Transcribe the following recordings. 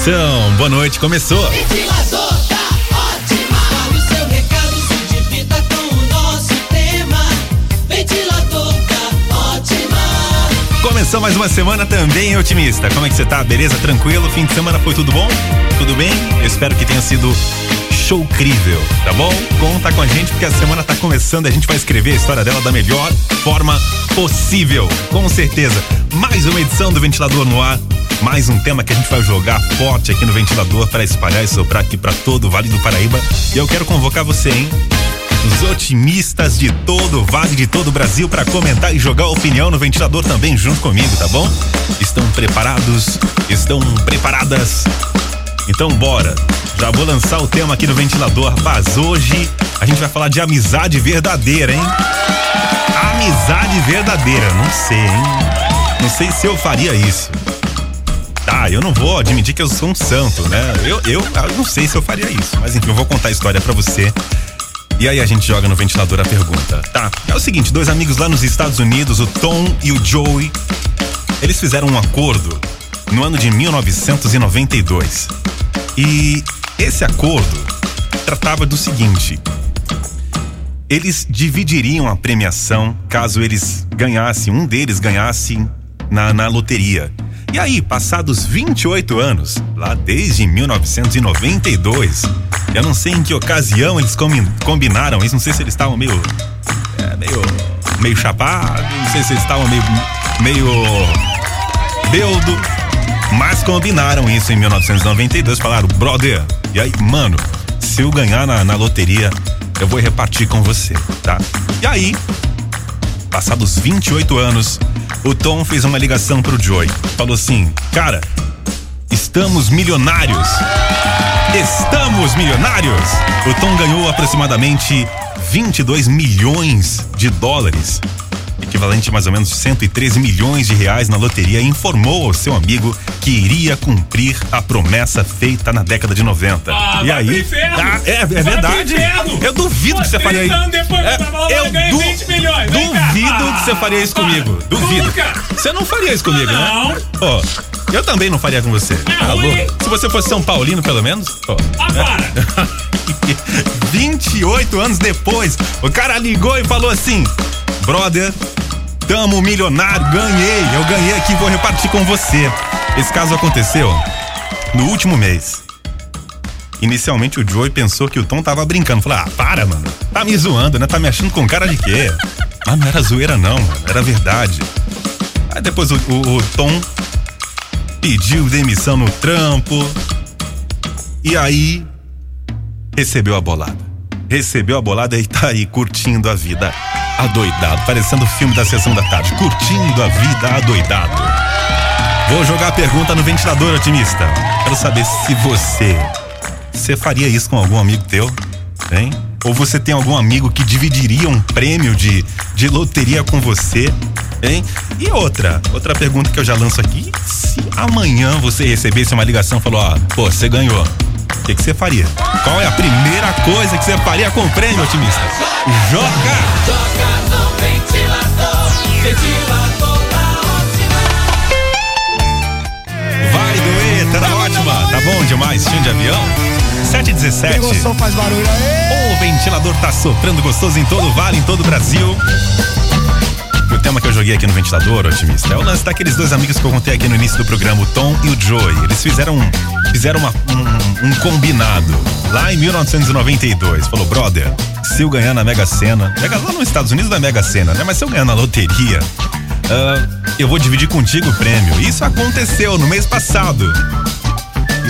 Moção. Boa noite, começou. Ventilador ótima. Fale o seu recado, se divirta com o nosso tema. Ventilador ótima. Começou mais uma semana também, otimista. Como é que você tá? Beleza? Tranquilo? Fim de semana foi tudo bom? Tudo bem? Eu espero que tenha sido show incrível, tá bom? Conta com a gente porque a semana tá começando, a gente vai escrever a história dela da melhor forma possível, com certeza. Mais uma edição do Ventilador no ar, mais um tema que a gente vai jogar forte aqui no ventilador para espalhar e soprar aqui para todo o Vale do Paraíba. E eu quero convocar você, hein? Os otimistas de todo o Vale, de todo o Brasil, para comentar e jogar opinião no ventilador também junto comigo, tá bom? Estão preparados? Estão preparadas? Então bora. Já vou lançar o tema aqui no ventilador. Rapaz, hoje a gente vai falar de amizade verdadeira, hein? Amizade verdadeira, não sei, hein? Não sei se eu faria isso. Tá, eu não vou admitir que eu sou um santo, né? Eu, eu, eu não sei se eu faria isso. Mas enfim, eu vou contar a história pra você. E aí a gente joga no ventilador a pergunta. Tá, é o seguinte, dois amigos lá nos Estados Unidos, o Tom e o Joey, eles fizeram um acordo no ano de 1992. E esse acordo tratava do seguinte: eles dividiriam a premiação caso eles ganhassem, um deles ganhasse na, na loteria. E aí, passados 28 anos, lá desde 1992, eu não sei em que ocasião eles combi- combinaram isso, não sei se eles estavam meio. é, meio. meio chapados, não sei se eles estavam meio. meio. beldo. Mas combinaram isso em 1992, falaram, brother, e aí, mano, se eu ganhar na, na loteria, eu vou repartir com você, tá? E aí, passados 28 anos, o Tom fez uma ligação pro Joey. Falou assim, cara, estamos milionários. Estamos milionários! O Tom ganhou aproximadamente 22 milhões de dólares, equivalente a mais ou menos 113 milhões de reais na loteria, informou ao seu amigo que iria cumprir a promessa feita na década de 90. Ah, e aí! Ah, é, é verdade. Eu duvido que você faria 30 isso. É, eu eu ganhei du- 20 milhões, duvido que você faria isso comigo. Duvido. Nunca. Você não faria isso comigo, Não. né? Ó, eu também não faria com você. Tá ruim. louco? Se você fosse São Paulino, pelo menos. Ah, para! 28 anos depois, o cara ligou e falou assim: Brother, tamo milionário, ganhei, eu ganhei aqui, vou repartir com você. Esse caso aconteceu no último mês. Inicialmente o Joey pensou que o Tom tava brincando. Falou: Ah, para, mano. Tá me zoando, né? Tá me achando com cara de quê? Mas não era zoeira, não, mano. Era verdade. Aí depois o, o- o Tom pediu demissão no trampo. E aí recebeu a bolada. Recebeu a bolada e tá aí curtindo a vida adoidado, parecendo o filme da sessão da tarde, curtindo a vida adoidado. Vou jogar a pergunta no ventilador, otimista. Quero saber se você você faria isso com algum amigo teu, hein? Ou você tem algum amigo que dividiria um prêmio de, de loteria com você, hein? E outra, outra pergunta que eu já lanço aqui, se amanhã você recebesse uma ligação e falou, ó, pô, você ganhou, que que você faria? Qual é a primeira coisa que você faria com o prêmio, otimista? Joga! Joga no ventilador. Ventilador tá ótima. Vai doer, tá ótima, tá bom demais, tinha de avião? 717. Gostou, faz barulho aí. O ventilador tá soprando gostoso em todo o vale, em todo o Brasil. Tema que eu joguei aqui no ventilador, otimista, é o lance daqueles dois amigos que eu contei aqui no início do programa, o Tom e o Joey. Eles fizeram, um- fizeram uma- um, um combinado lá em 1992. Falou, brother, se eu ganhar na Mega Sena, Mega, lá nos Estados Unidos não é Mega Sena, né? Mas se eu ganhar na loteria, ah, eu vou dividir contigo o prêmio. Isso aconteceu no mês passado.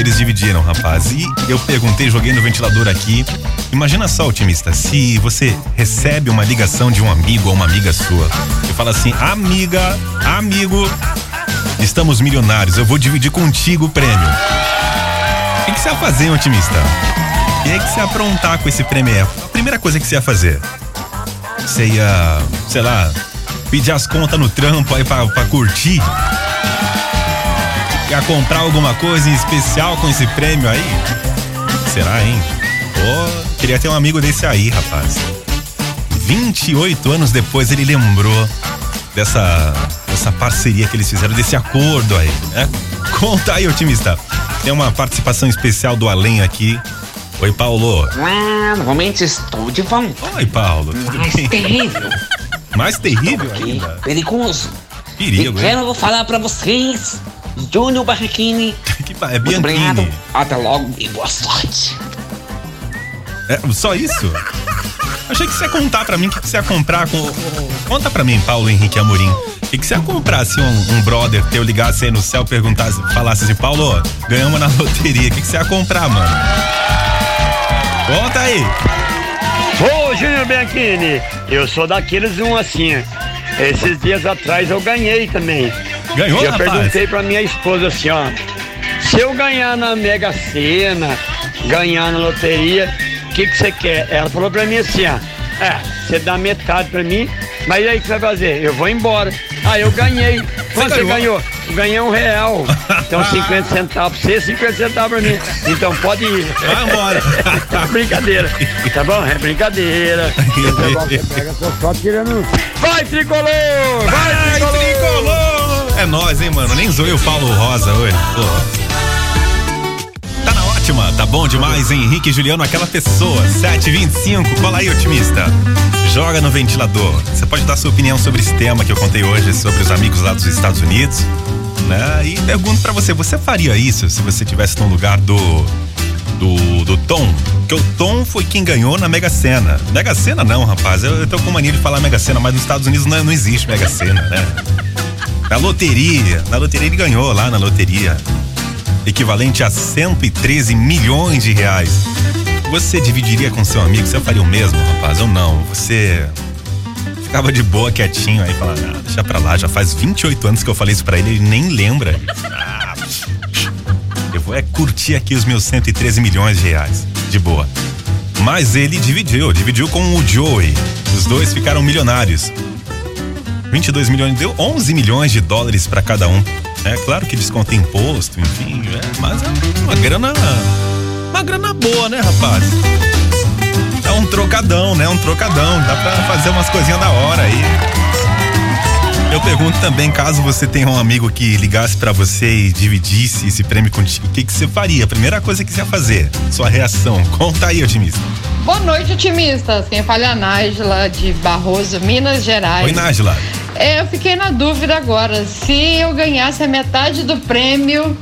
Eles dividiram, rapaz. E eu perguntei, joguei no ventilador aqui. Imagina só, otimista, se você recebe uma ligação de um amigo ou uma amiga sua e fala assim: amiga, amigo, estamos milionários, eu vou dividir contigo o prêmio. O que, que você ia fazer, otimista? O que, que você ia aprontar com esse prêmio? A primeira coisa que você ia fazer? Você ia, sei lá, pedir as contas no trampo aí pra, pra curtir? Quer comprar alguma coisa em especial com esse prêmio aí? Será, hein? Pô, queria ter um amigo desse aí, rapaz. 28 anos depois ele lembrou dessa, dessa parceria que eles fizeram, desse acordo aí, né? Conta aí, otimista. Tem uma participação especial do Além aqui. Oi, Paulo. Ah, novamente estou de volta. Oi, Paulo. Mais bem? terrível Mais terrível ainda. perigoso. Perigo, e hein? quero falar pra vocês, Júnior Barraquini. Que É obrigado. Bianchini. Até logo e boa sorte. É, só isso? Achei que você ia contar pra mim o que, que você ia comprar com. Conta pra mim, Paulo Henrique Amorim. O que, que você ia comprar se um, um brother teu ligasse aí no céu, perguntasse, falasse assim, Paulo, ganhamos na loteria. O que, que você ia comprar, mano? Conta aí. Ô, Júnior Bianchini, eu sou daqueles um assim. Esses dias atrás eu ganhei também. Ganhou, eu rapaz? perguntei pra minha esposa assim, ó. Se eu ganhar na Mega Sena, ganhar na loteria, o que que você quer? Ela falou pra mim assim, ó. É, você dá metade pra mim, mas aí o que você vai fazer? Eu vou embora. Ah, eu ganhei. Quanto você ganhou? Eu ganhei um real. Então 50 centavos pra você, 50 centavos pra mim. Então pode ir. Vai embora. brincadeira. Tá bom? É brincadeira. Você pega sua foto tirando. Vai, tricolor! Vai, Ai, tricolor! tricolor! É nóis, hein, mano? Nem zoei o Paulo Rosa hoje. Pô. Tá na ótima, tá bom demais, hein? Henrique e Juliano, aquela pessoa. 725, cola aí, otimista. Joga no ventilador. Você pode dar sua opinião sobre esse tema que eu contei hoje, sobre os amigos lá dos Estados Unidos. Né? E pergunto pra você, você faria isso se você estivesse no lugar do. Do, do Tom, que o Tom foi quem ganhou na Mega Sena. Mega Sena não, rapaz. Eu, eu tô com mania de falar Mega Sena, mas nos Estados Unidos não, não existe Mega Sena, né? Na loteria, na loteria ele ganhou lá na loteria. Equivalente a 113 milhões de reais. Você dividiria com seu amigo? Você faria o mesmo, rapaz? Eu não. Você ficava de boa, quietinho aí, falava, ah, deixa pra lá, já faz 28 anos que eu falei isso pra ele, ele nem lembra. Ah, eu vou é curtir aqui os meus 113 milhões de reais. De boa. Mas ele dividiu, dividiu com o Joey. Os dois ficaram milionários. 22 milhões, deu 11 milhões de dólares pra cada um. É claro que desconta imposto, enfim, é, mas é uma grana. Uma grana boa, né, rapaz? É um trocadão, né? Um trocadão. Dá pra fazer umas coisinhas da hora aí. Eu pergunto também, caso você tenha um amigo que ligasse pra você e dividisse esse prêmio contigo, o que, que você faria? A primeira coisa que você ia fazer? Sua reação. Conta aí, otimista. Boa noite, otimistas. Quem fala é a Nájila de Barroso, Minas Gerais. Oi, Nájila. É, eu fiquei na dúvida agora. Se eu ganhasse a metade do prêmio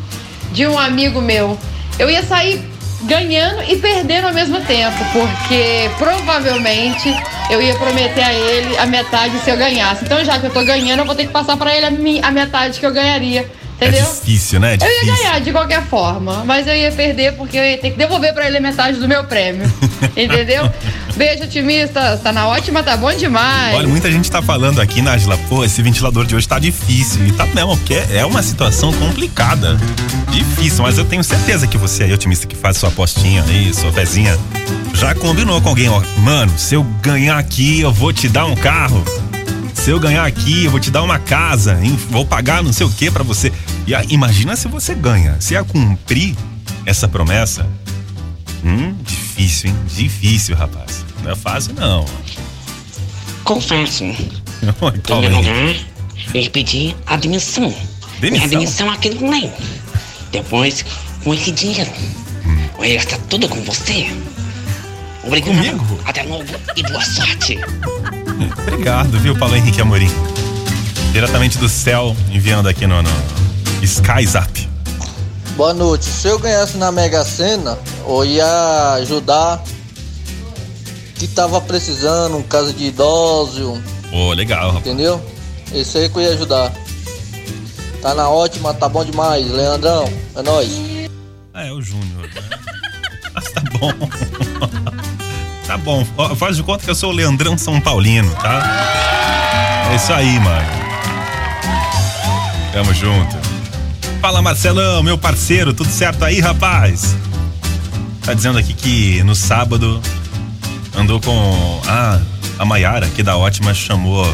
de um amigo meu, eu ia sair ganhando e perdendo ao mesmo tempo, porque provavelmente eu ia prometer a ele a metade se eu ganhasse. Então, já que eu tô ganhando, eu vou ter que passar pra ele a, metade que eu ganharia. Entendeu? É difícil, né? É Eu difícil. ia ganhar de qualquer forma, mas eu ia perder porque eu ia ter que devolver pra ele a metade do meu prêmio. Entendeu? Beijo, otimista. Tá na ótima, tá bom demais. Olha, muita gente tá falando aqui, Nájila, pô, esse ventilador de hoje tá difícil. E tá mesmo, porque é uma situação complicada. Difícil, mas eu tenho certeza que você aí, otimista, que faz sua apostinha aí, sua pezinha, já combinou com alguém, ó. Mano, se eu ganhar aqui, eu vou te dar um carro. Se eu ganhar aqui, eu vou te dar uma casa, hein? vou pagar não sei o que pra você. E aí, imagina se você ganha. Se ia cumprir essa promessa. Hum, difícil, hein? Difícil, rapaz. Não é fácil, não. Confesso, Oi, em Paulo primeiro Henrique. lugar, eu ia pedir a demissão. Demissão aqui no nem. Depois, com esse dinheiro, eu ia gastar tudo com você. Obrigado. Comigo? Até logo e boa sorte. Obrigado, viu, Paulo Henrique Amorim? Diretamente do céu, enviando aqui no, no Sky Zap. Boa noite. Se eu ganhasse na Mega Sena, eu ia ajudar que tava precisando, um caso de idoso, Pô, legal, rapaz. entendeu? Esse aí que eu ia ajudar. Tá na ótima, tá bom demais, Leandrão. É nóis. Ah, é o Júnior, né? Mas tá bom. tá bom. Faz de conta que eu sou o Leandrão São Paulino, tá? É isso aí, mano. Tamo junto. Fala, Marcelão, meu parceiro, tudo certo aí, rapaz? Tá dizendo aqui que no sábado andou com. Ah, a Maiara, aqui da Ótima, chamou.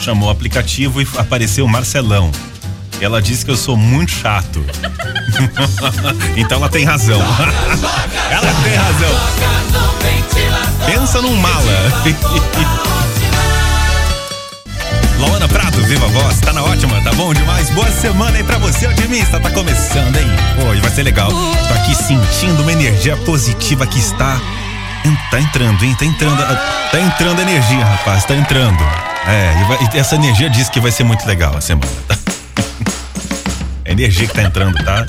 Chamou o aplicativo e apareceu o Marcelão. Ela disse que eu sou muito chato. então ela tem razão. ela tem razão. Pensa num mala. Luana Prado, viva a voz, tá na ótima, tá bom demais. Boa semana aí pra você, otimista. Tá começando, hein? Pô, e vai ser legal. Tô aqui sentindo uma energia positiva que está. Tá entrando, hein? Tá entrando. Tá entrando energia, rapaz. Tá entrando. É, e vai- e essa energia diz que vai ser muito legal a semana. tá? A energia que tá entrando, tá?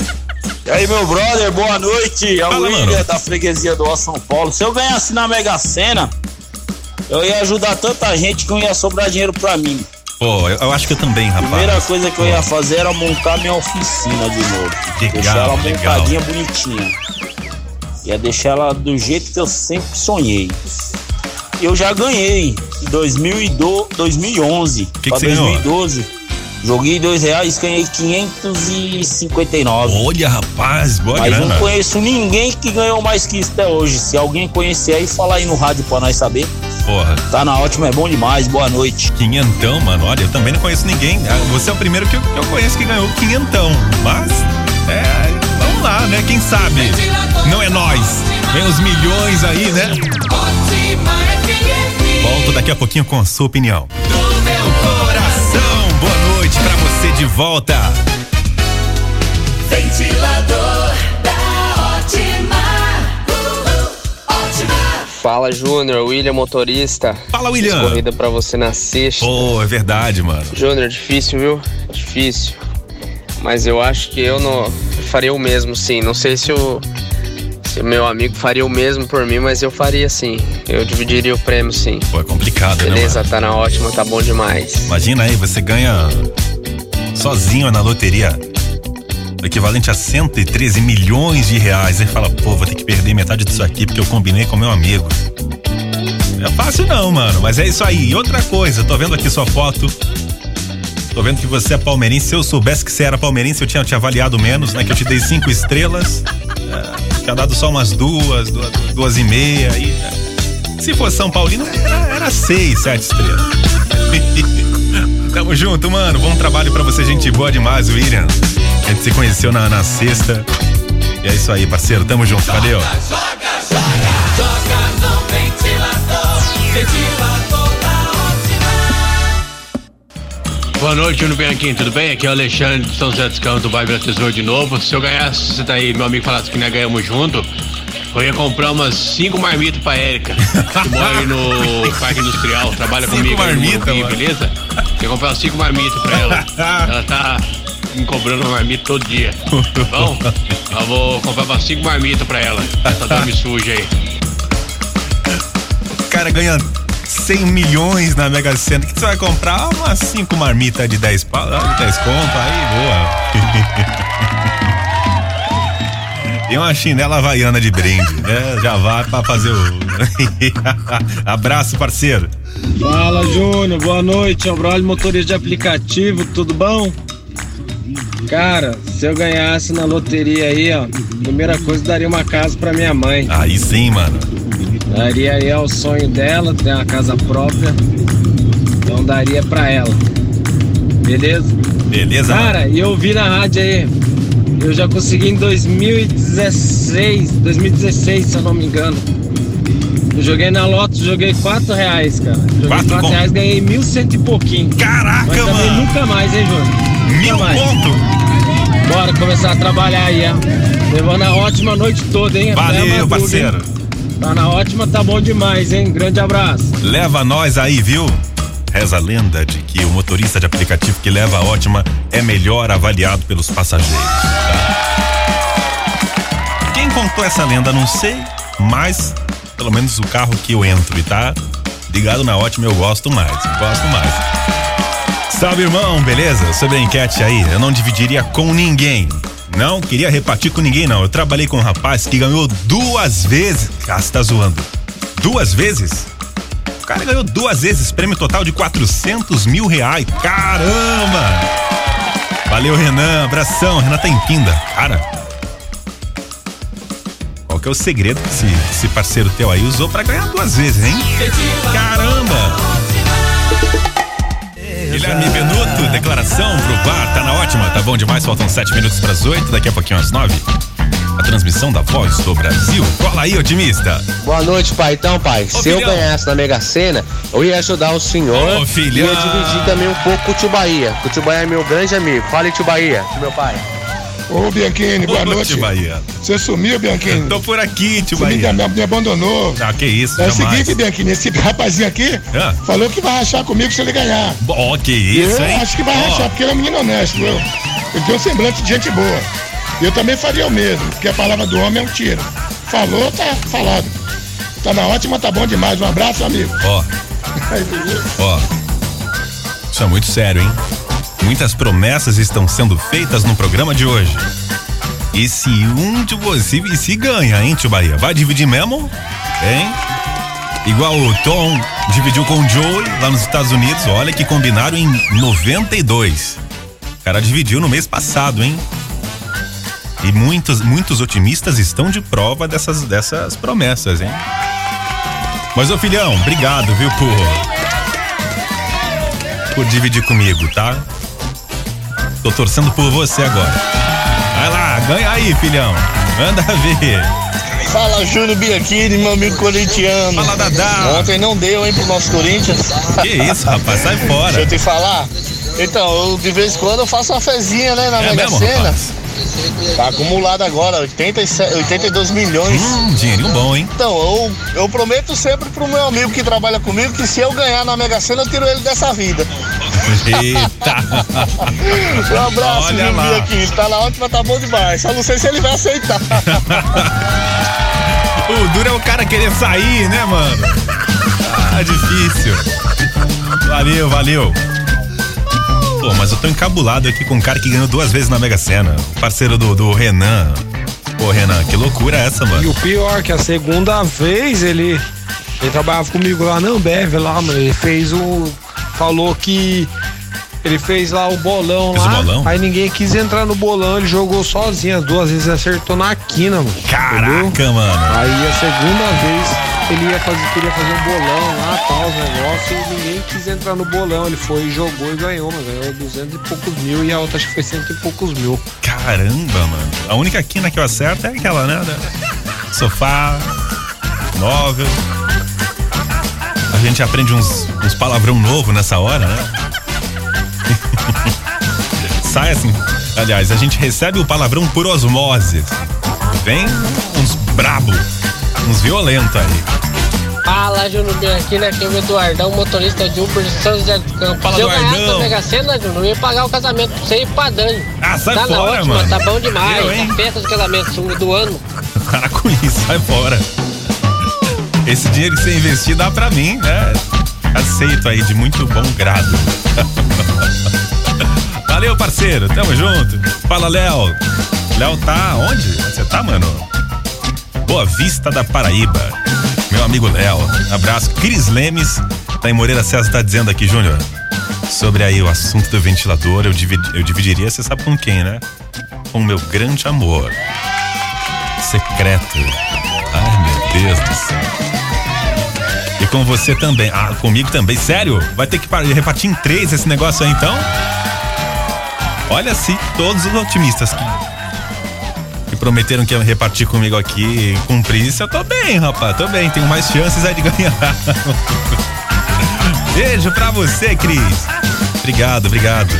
E aí, meu brother, boa noite. É o Fala, William mano. da freguesia do Ó São Paulo. Se eu ganhasse na Mega Sena, eu ia ajudar tanta gente que não ia sobrar dinheiro pra mim. Pô, eu, eu acho que eu também, rapaz. Primeira coisa que eu ia fazer era montar minha oficina de novo. Legal, deixar ela legal. montadinha, bonitinha. Ia deixar ela do jeito que eu sempre sonhei. Eu já ganhei em 2012, 2011 que pra você ganhou? 2012. Joguei dois reais, ganhei 559. Olha, rapaz, boa Mas grana. não conheço ninguém que ganhou mais que isso até hoje. Se alguém conhecer aí, fala aí no rádio pra nós saber. Porra. Tá na ótima, é bom demais. Boa noite. Quinhentão, mano. Olha, eu também não conheço ninguém. Ah, Você é o primeiro que eu, que eu conheço que ganhou quinhentão. Mas, é, vamos lá, né? Quem sabe? Não é nós. Vem os milhões aí, né? Ótima FM. Volto daqui a pouquinho com a sua opinião. Do meu Coração, boa noite pra você de volta. ventilador da ótima. Uhul, ótima. Fala Júnior, William motorista. Fala, William. Corrida pra você na sexta. Pô, é verdade, mano. Júnior, difícil, viu? Difícil. Mas eu acho que eu não eu faria o mesmo, sim. Não sei se o se o meu amigo faria o mesmo por mim, mas eu faria sim. Eu dividiria o prêmio, sim. Pô, é complicado, né, Beleza, tá na ótima, tá bom demais. Imagina aí, você ganha sozinho na loteria equivalente a 113 milhões de reais. Aí fala, pô, vou ter que perder metade disso aqui porque eu combinei com meu amigo. É fácil não, mano, mas é isso aí. E outra coisa, tô vendo aqui sua foto. Tô vendo que você é palmeirense. Se eu soubesse que você era palmeirense, eu tinha te avaliado menos, né? Que eu te dei cinco estrelas. É, tinha dado só umas duas, duas, duas e meia. E, é. Se fosse São Paulino, era, era seis, sete estrelas. Tamo junto, mano. Bom trabalho pra você, gente boa demais, William. A gente se conheceu na, na sexta. E é isso aí, parceiro. Tamo junto. Valeu. Joga, joga, joga Boa noite, Júnior Bianchini, tudo bem? Aqui é o Alexandre de São José dos Campos, do bairro Tesouro de novo. Se eu ganhasse, você tá aí, meu amigo falasse que nós ganhamos junto, eu ia comprar umas cinco marmitas pra Érica, que mora aí no Parque Industrial, trabalha Cinco comigo no marmita, Morumbi, mano. beleza? Eu ia comprar umas cinco marmitas pra ela. ela tá me cobrando uma marmita todo dia. Tá bom? Eu vou comprar umas cinco marmitas pra ela. Essa dorme suja aí. O cara ganha 100 milhões na Mega Sena. O que você vai comprar? Umas cinco marmitas de 10 pau, ah, de 10 conto, aí, boa. E uma chinela havaiana de brinde, né? Já vai pra fazer o. Abraço, parceiro. Fala Júnior, boa noite, é o Braulio motorista de aplicativo, tudo bom? Cara, se eu ganhasse na loteria aí, ó, primeira coisa daria uma casa pra minha mãe. Aí sim, mano. Daria aí ó, o sonho dela, ter uma casa própria. Então daria pra ela. Beleza? Beleza, Cara, e eu vi na rádio aí. Eu já consegui em 2016, 2016, se eu não me engano. Eu joguei na Loto, joguei 4 reais, cara. Joguei Quatro 4 conto? reais, ganhei mil cento e pouquinho. Caraca, Mas também mano. nunca mais, hein, Júnior? Mil mais. ponto. Bora começar a trabalhar aí, ó. Levando a ótima noite toda, hein? Valeu, madruga, parceiro. hein? Tá na ótima, tá bom demais, hein? Grande abraço. Leva nós aí, viu? Reza a lenda de que o motorista de aplicativo que leva a ótima é melhor avaliado pelos passageiros. tá? Quem contou essa lenda, não sei, mas pelo menos o carro que eu entro e tá ligado na ótima eu gosto mais, gosto mais. Salve, irmão, beleza? Sobre a enquete aí, eu não dividiria com ninguém. Não queria repartir com ninguém, não. Eu trabalhei com um rapaz que ganhou duas vezes. Ah, você tá zoando. Duas vezes? O cara ganhou duas vezes, prêmio total de 400 mil reais. Caramba! Valeu, Renan. Abração. Renan tá em Pinda. Cara, qual que é o segredo que esse, esse parceiro teu aí usou pra ganhar duas vezes, hein? Caramba! Guilherme Benuto, declaração pro VAR, tá na ótima, tá bom demais, faltam sete minutos pras oito, daqui a pouquinho às nove. A transmissão da voz do Brasil. Cola aí, otimista. Boa noite, pai. Então, pai, Ô, se eu filhão. ganhasse na Mega Sena, eu ia ajudar o senhor Ô, e filhão. ia dividir também um pouco com o tio Bahia. O tio Bahia é meu grande amigo. Fala aí, tio Bahia, meu pai. Ô, Bianchini, boa Ô, noite. Bahia. Você sumiu, Bianchini? Tô por aqui, tio Você me, Bahia. me abandonou. Ah, que isso, É o seguinte, Bianchini, esse rapazinho aqui Ah. falou que vai rachar comigo se ele ganhar. Ó, que isso, eu hein? acho que vai Ó, rachar, porque ele é um menino honesto, viu? Ele tem um semblante de gente boa. Eu também faria o mesmo, porque a palavra do homem é um tiro. Falou, tá falado. Tá na ótima, tá bom demais. Um abraço, amigo. Ó, ó. Isso é muito sério, hein? Muitas promessas estão sendo feitas no programa de hoje. E se um de vocês e se ganha, hein, tio Bahia? Vai dividir mesmo? Hein? Igual o Tom dividiu com o Joey lá nos Estados Unidos. Olha que combinaram em 92. O cara dividiu no mês passado, hein? E muitos, muitos otimistas estão de prova dessas, dessas promessas, hein? Mas, ô filhão, obrigado, viu, por. por dividir comigo, tá? Tô torcendo por você agora. Vai lá, ganha aí, filhão. Manda ver. Fala Júnior Bianchini, meu amigo corintiano. Fala, Dadá. Ontem não deu, hein, pro nosso Corinthians. Que isso, rapaz, sai fora. Deixa eu te falar. Então, eu, de vez em quando eu faço uma fezinha, né, na É Mega mesmo, Sena. rapaz? Tá acumulado agora, 87, 82 milhões. Hum, dinheirinho bom, hein? Então, eu, eu prometo sempre pro meu amigo que trabalha comigo que se eu ganhar na Mega Sena, eu tiro ele dessa vida. Eita. Um abraço, Olha lá. Bianchini. Tá na ótima, tá bom demais. Só não sei se ele vai aceitar. O duro é o cara querer sair, né, mano? Ah, difícil. Valeu, valeu. Pô, mas eu tô encabulado aqui com um cara que ganhou duas vezes na Mega Sena. O parceiro do, do Renan. Pô, Renan, que loucura é essa, E mano? o pior, que a segunda vez ele. Ele trabalhava comigo lá na Ambev, lá, mano. Ele fez o. Falou que. Ele fez lá o bolão Fez o lá. bolão? Aí ninguém quis entrar no bolão, ele jogou sozinho. As duas vezes acertou na quina, mano. Caraca, entendeu? mano. Aí a segunda vez ele ia fazer, queria fazer um bolão lá, tal, os negócios, e ninguém quis entrar no bolão. Ele foi, jogou e ganhou, mas ganhou 200 e poucos mil e a outra acho que foi cento e poucos mil. Caramba, mano. A única quina que eu acerto é aquela, né? Sofá, móvel. A gente aprende uns, uns palavrão novo nessa hora, né? Sai assim. Aliás, a gente recebe o palavrão por osmose. Vem uns brabo, uns violentos aí. Fala, Júnior aqui é o Eduardão, motorista de Uber de São José do Campo. Fala, Se eu ganhasse na Mega Sena, Júnior, eu ia pagar o casamento pra você e pra Dani. Ah, sai tá fora, ótima, mano. tá bom demais. Eu, hein? a festa de casamento do ano. Para com isso, sai fora. Esse dinheiro que você investir dá pra mim, né? Aceito aí de muito bom grado. Valeu, parceiro. Tamo junto. Fala, Léo. Léo tá onde? Você tá, mano? Boa Vista da Paraíba. Meu amigo Léo. Abraço. Cris Lemes, tá Moreira César, tá dizendo aqui, Júnior. Sobre aí o assunto do ventilador, eu, dividi- eu dividiria, você sabe com quem, né? Com meu grande amor. Secreto. Ai, meu Deus do céu. Com você também. Ah, comigo também. Sério? Vai ter que par- repartir em três esse negócio aí então? Olha se todos os otimistas que, que prometeram que iam repartir comigo aqui cumprissem, eu tô bem, rapaz. Tô bem. Tenho mais chances aí de ganhar. Beijo pra você, Cris. Obrigado, obrigado.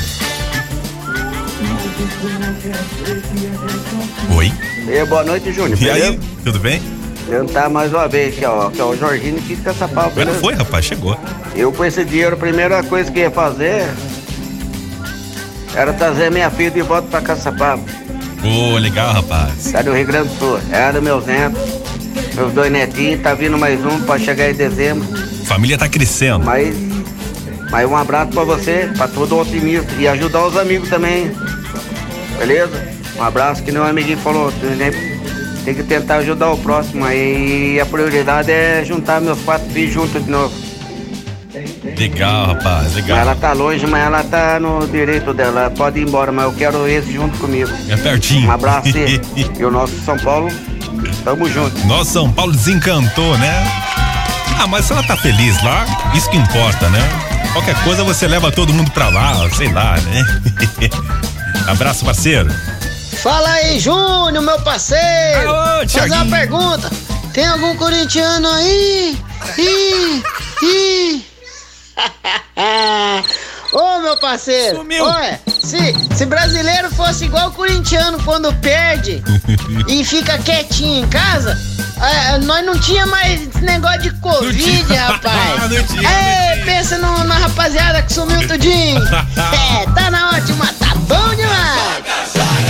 Oi? E boa noite, Júnior. E aí, tudo bem? Tentar mais uma vez aqui, ó. Que é o Jorginho aqui de Caçapau, Agora beleza? foi, rapaz, chegou. Eu com esse dinheiro, a primeira coisa que ia fazer era trazer minha filha de volta pra Caçapau. Ô, legal, rapaz. Tá do Rio Grande do Sul. Era meus netos, meus dois netinhos, tá vindo mais um pra chegar em dezembro. Família tá crescendo. Mas, mas um abraço pra você, pra todo o otimista. E ajudar os amigos também. Beleza? Um abraço que nem o amiguinho falou. né? Tem que tentar ajudar o próximo. Aí a prioridade é juntar meus quatro filhos juntos de novo. Legal, rapaz, legal. ela tá longe, mas ela tá no direito dela. Ela pode ir embora, mas eu quero esse junto comigo. É pertinho. Um abraço e, e o nosso São Paulo, tamo junto. Nosso São Paulo desencantou, né? Ah, mas se ela tá feliz lá, isso que importa, né? Qualquer coisa você leva todo mundo pra lá, sei lá, né? Abraço, parceiro. Fala aí, Júnior, meu parceiro. Alô, Fazer uma pergunta. Tem algum corintiano aí? Ih, ih. Ô, meu parceiro. Sumiu. Olha, se, se brasileiro fosse igual corintiano quando perde e fica quietinho em casa, ah, nós não tinha mais esse negócio de Covid, rapaz. Não tinha, não Ei, pensa no- na rapaziada que sumiu tudinho. é, tá na ótima, tá bom demais.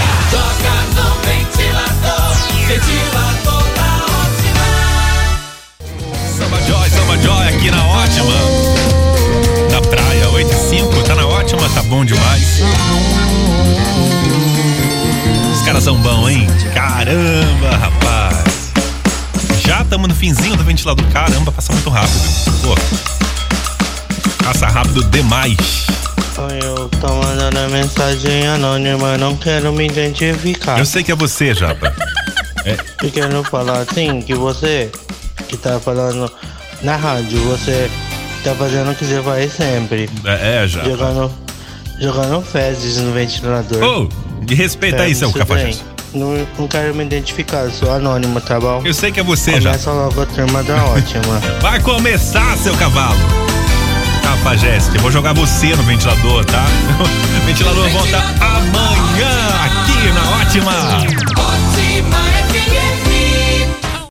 Aqui na ótima. Na praia, 8 e 5, tá na ótima, tá bom demais. Os caras são bons, hein? Caramba, rapaz. Já estamos no finzinho do ventilador. Caramba, passa muito rápido. Pô. Passa rápido demais. Eu tô mandando mensagem anônima, não quero me identificar. Eu sei que é você, Japa. É, Eu quero falar assim, que você que tá falando na rádio, você tá fazendo o que você faz sempre. é, é Japa. Jogando, jogando fezes no ventilador. Ô, me respeita aí, seu cafajeste. Não, não quero me identificar, sou anônimo, tá bom? Eu sei que é você, já. Começa logo a turma da ótima. Vai começar, seu cavalo. Cafajeste, eu vou jogar você no ventilador, tá? O ventilador volta amanhã aqui na Ótima.